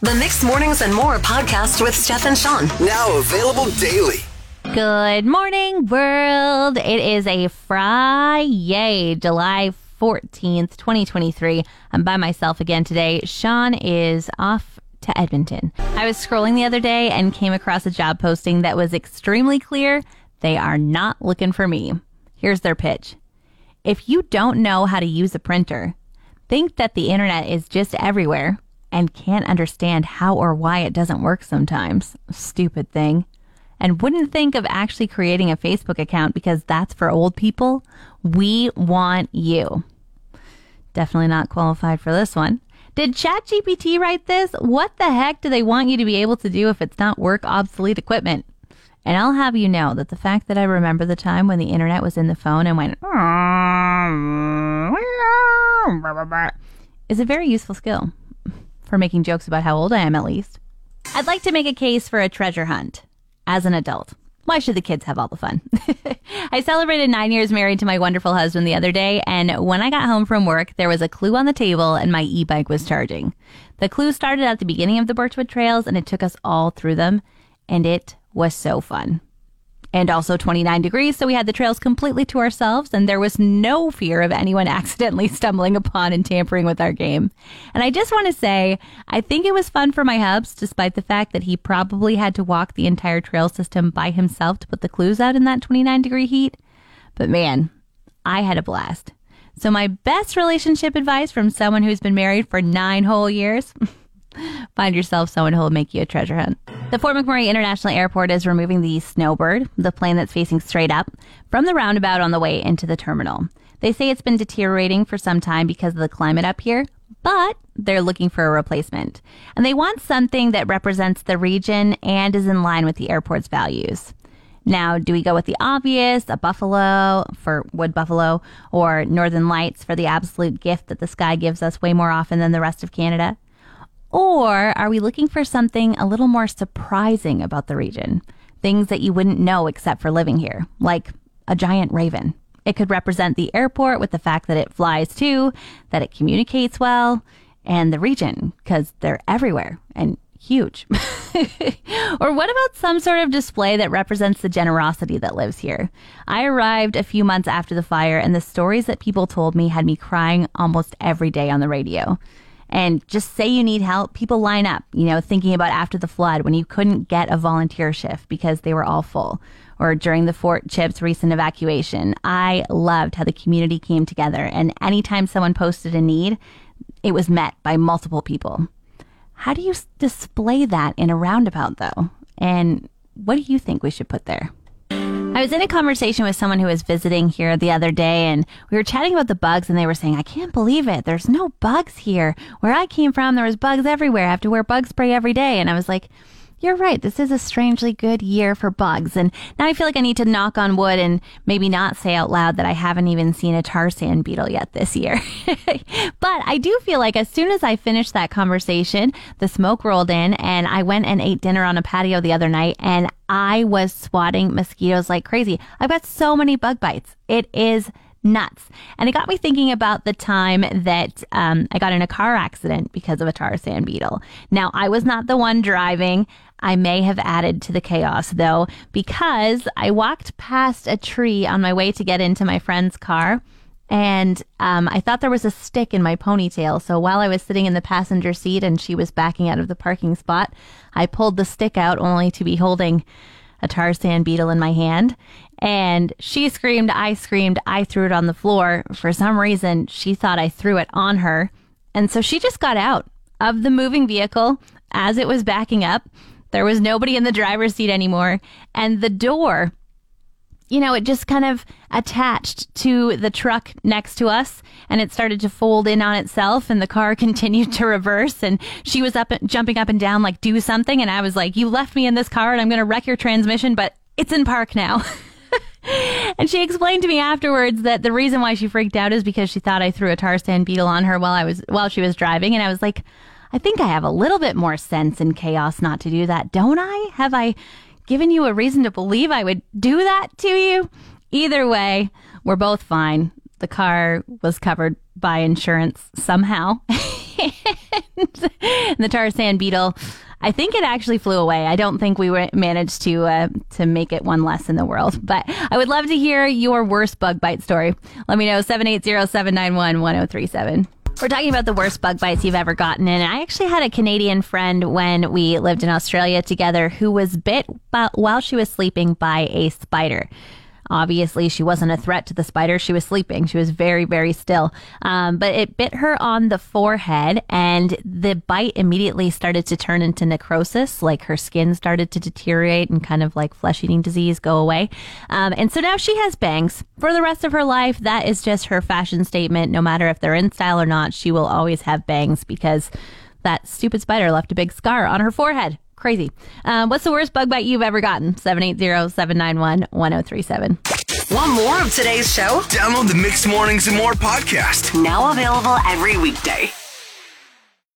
The Mix Mornings and More podcast with Steph and Sean. Now available daily. Good morning, world. It is a Friday, July 14th, 2023. I'm by myself again today. Sean is off to Edmonton. I was scrolling the other day and came across a job posting that was extremely clear. They are not looking for me. Here's their pitch. If you don't know how to use a printer, think that the internet is just everywhere and can't understand how or why it doesn't work sometimes. Stupid thing. And wouldn't think of actually creating a Facebook account because that's for old people. We want you. Definitely not qualified for this one. Did ChatGPT write this? What the heck do they want you to be able to do if it's not work obsolete equipment? And I'll have you know that the fact that I remember the time when the internet was in the phone and went mm, mm, mm, is a very useful skill for making jokes about how old I am, at least. I'd like to make a case for a treasure hunt as an adult. Why should the kids have all the fun? I celebrated nine years married to my wonderful husband the other day, and when I got home from work, there was a clue on the table and my e bike was charging. The clue started at the beginning of the Birchwood Trails and it took us all through them, and it was so fun and also 29 degrees. So we had the trails completely to ourselves, and there was no fear of anyone accidentally stumbling upon and tampering with our game. And I just want to say, I think it was fun for my hubs, despite the fact that he probably had to walk the entire trail system by himself to put the clues out in that 29 degree heat. But man, I had a blast. So, my best relationship advice from someone who's been married for nine whole years find yourself someone who will make you a treasure hunt. The Fort McMurray International Airport is removing the Snowbird, the plane that's facing straight up, from the roundabout on the way into the terminal. They say it's been deteriorating for some time because of the climate up here, but they're looking for a replacement. And they want something that represents the region and is in line with the airport's values. Now, do we go with the obvious, a buffalo for wood buffalo, or northern lights for the absolute gift that the sky gives us way more often than the rest of Canada? Or are we looking for something a little more surprising about the region? Things that you wouldn't know except for living here, like a giant raven. It could represent the airport with the fact that it flies too, that it communicates well, and the region, because they're everywhere and huge. or what about some sort of display that represents the generosity that lives here? I arrived a few months after the fire, and the stories that people told me had me crying almost every day on the radio and just say you need help, people line up, you know, thinking about after the flood when you couldn't get a volunteer shift because they were all full, or during the Fort Chips recent evacuation. I loved how the community came together, and anytime someone posted a need, it was met by multiple people. How do you display that in a roundabout, though? And what do you think we should put there? I was in a conversation with someone who was visiting here the other day, and we were chatting about the bugs, and they were saying, I can't believe it. There's no bugs here. Where I came from, there was bugs everywhere. I have to wear bug spray every day. And I was like, you're right. This is a strangely good year for bugs. And now I feel like I need to knock on wood and maybe not say out loud that I haven't even seen a tar sand beetle yet this year. but I do feel like as soon as I finished that conversation, the smoke rolled in and I went and ate dinner on a patio the other night and I was swatting mosquitoes like crazy. I've got so many bug bites. It is nuts. And it got me thinking about the time that um, I got in a car accident because of a tar sand beetle. Now, I was not the one driving. I may have added to the chaos though, because I walked past a tree on my way to get into my friend's car. And um, I thought there was a stick in my ponytail. So while I was sitting in the passenger seat and she was backing out of the parking spot, I pulled the stick out only to be holding a tar sand beetle in my hand. And she screamed, I screamed, I threw it on the floor. For some reason, she thought I threw it on her. And so she just got out of the moving vehicle as it was backing up there was nobody in the driver's seat anymore. And the door, you know, it just kind of attached to the truck next to us and it started to fold in on itself and the car continued to reverse and she was up jumping up and down like do something and I was like you left me in this car and I'm going to wreck your transmission but it's in park now. and she explained to me afterwards that the reason why she freaked out is because she thought I threw a tar sand beetle on her while I was while she was driving and I was like I think I have a little bit more sense in chaos not to do that, don't I? Have I given you a reason to believe I would do that to you? Either way, we're both fine. The car was covered by insurance somehow. the tar sand beetle. I think it actually flew away. I don't think we were managed to uh, to make it one less in the world. But I would love to hear your worst bug bite story. Let me know 780-791-1037. We're talking about the worst bug bites you've ever gotten in. And I actually had a Canadian friend when we lived in Australia together who was bit while she was sleeping by a spider. Obviously, she wasn't a threat to the spider. She was sleeping. She was very, very still. Um, but it bit her on the forehead, and the bite immediately started to turn into necrosis. Like her skin started to deteriorate and kind of like flesh eating disease go away. Um, and so now she has bangs for the rest of her life. That is just her fashion statement. No matter if they're in style or not, she will always have bangs because that stupid spider left a big scar on her forehead. Crazy. Um, what's the worst bug bite you've ever gotten? 780-791-1037. Want more of today's show? Download the Mix Mornings and More podcast. Now available every weekday.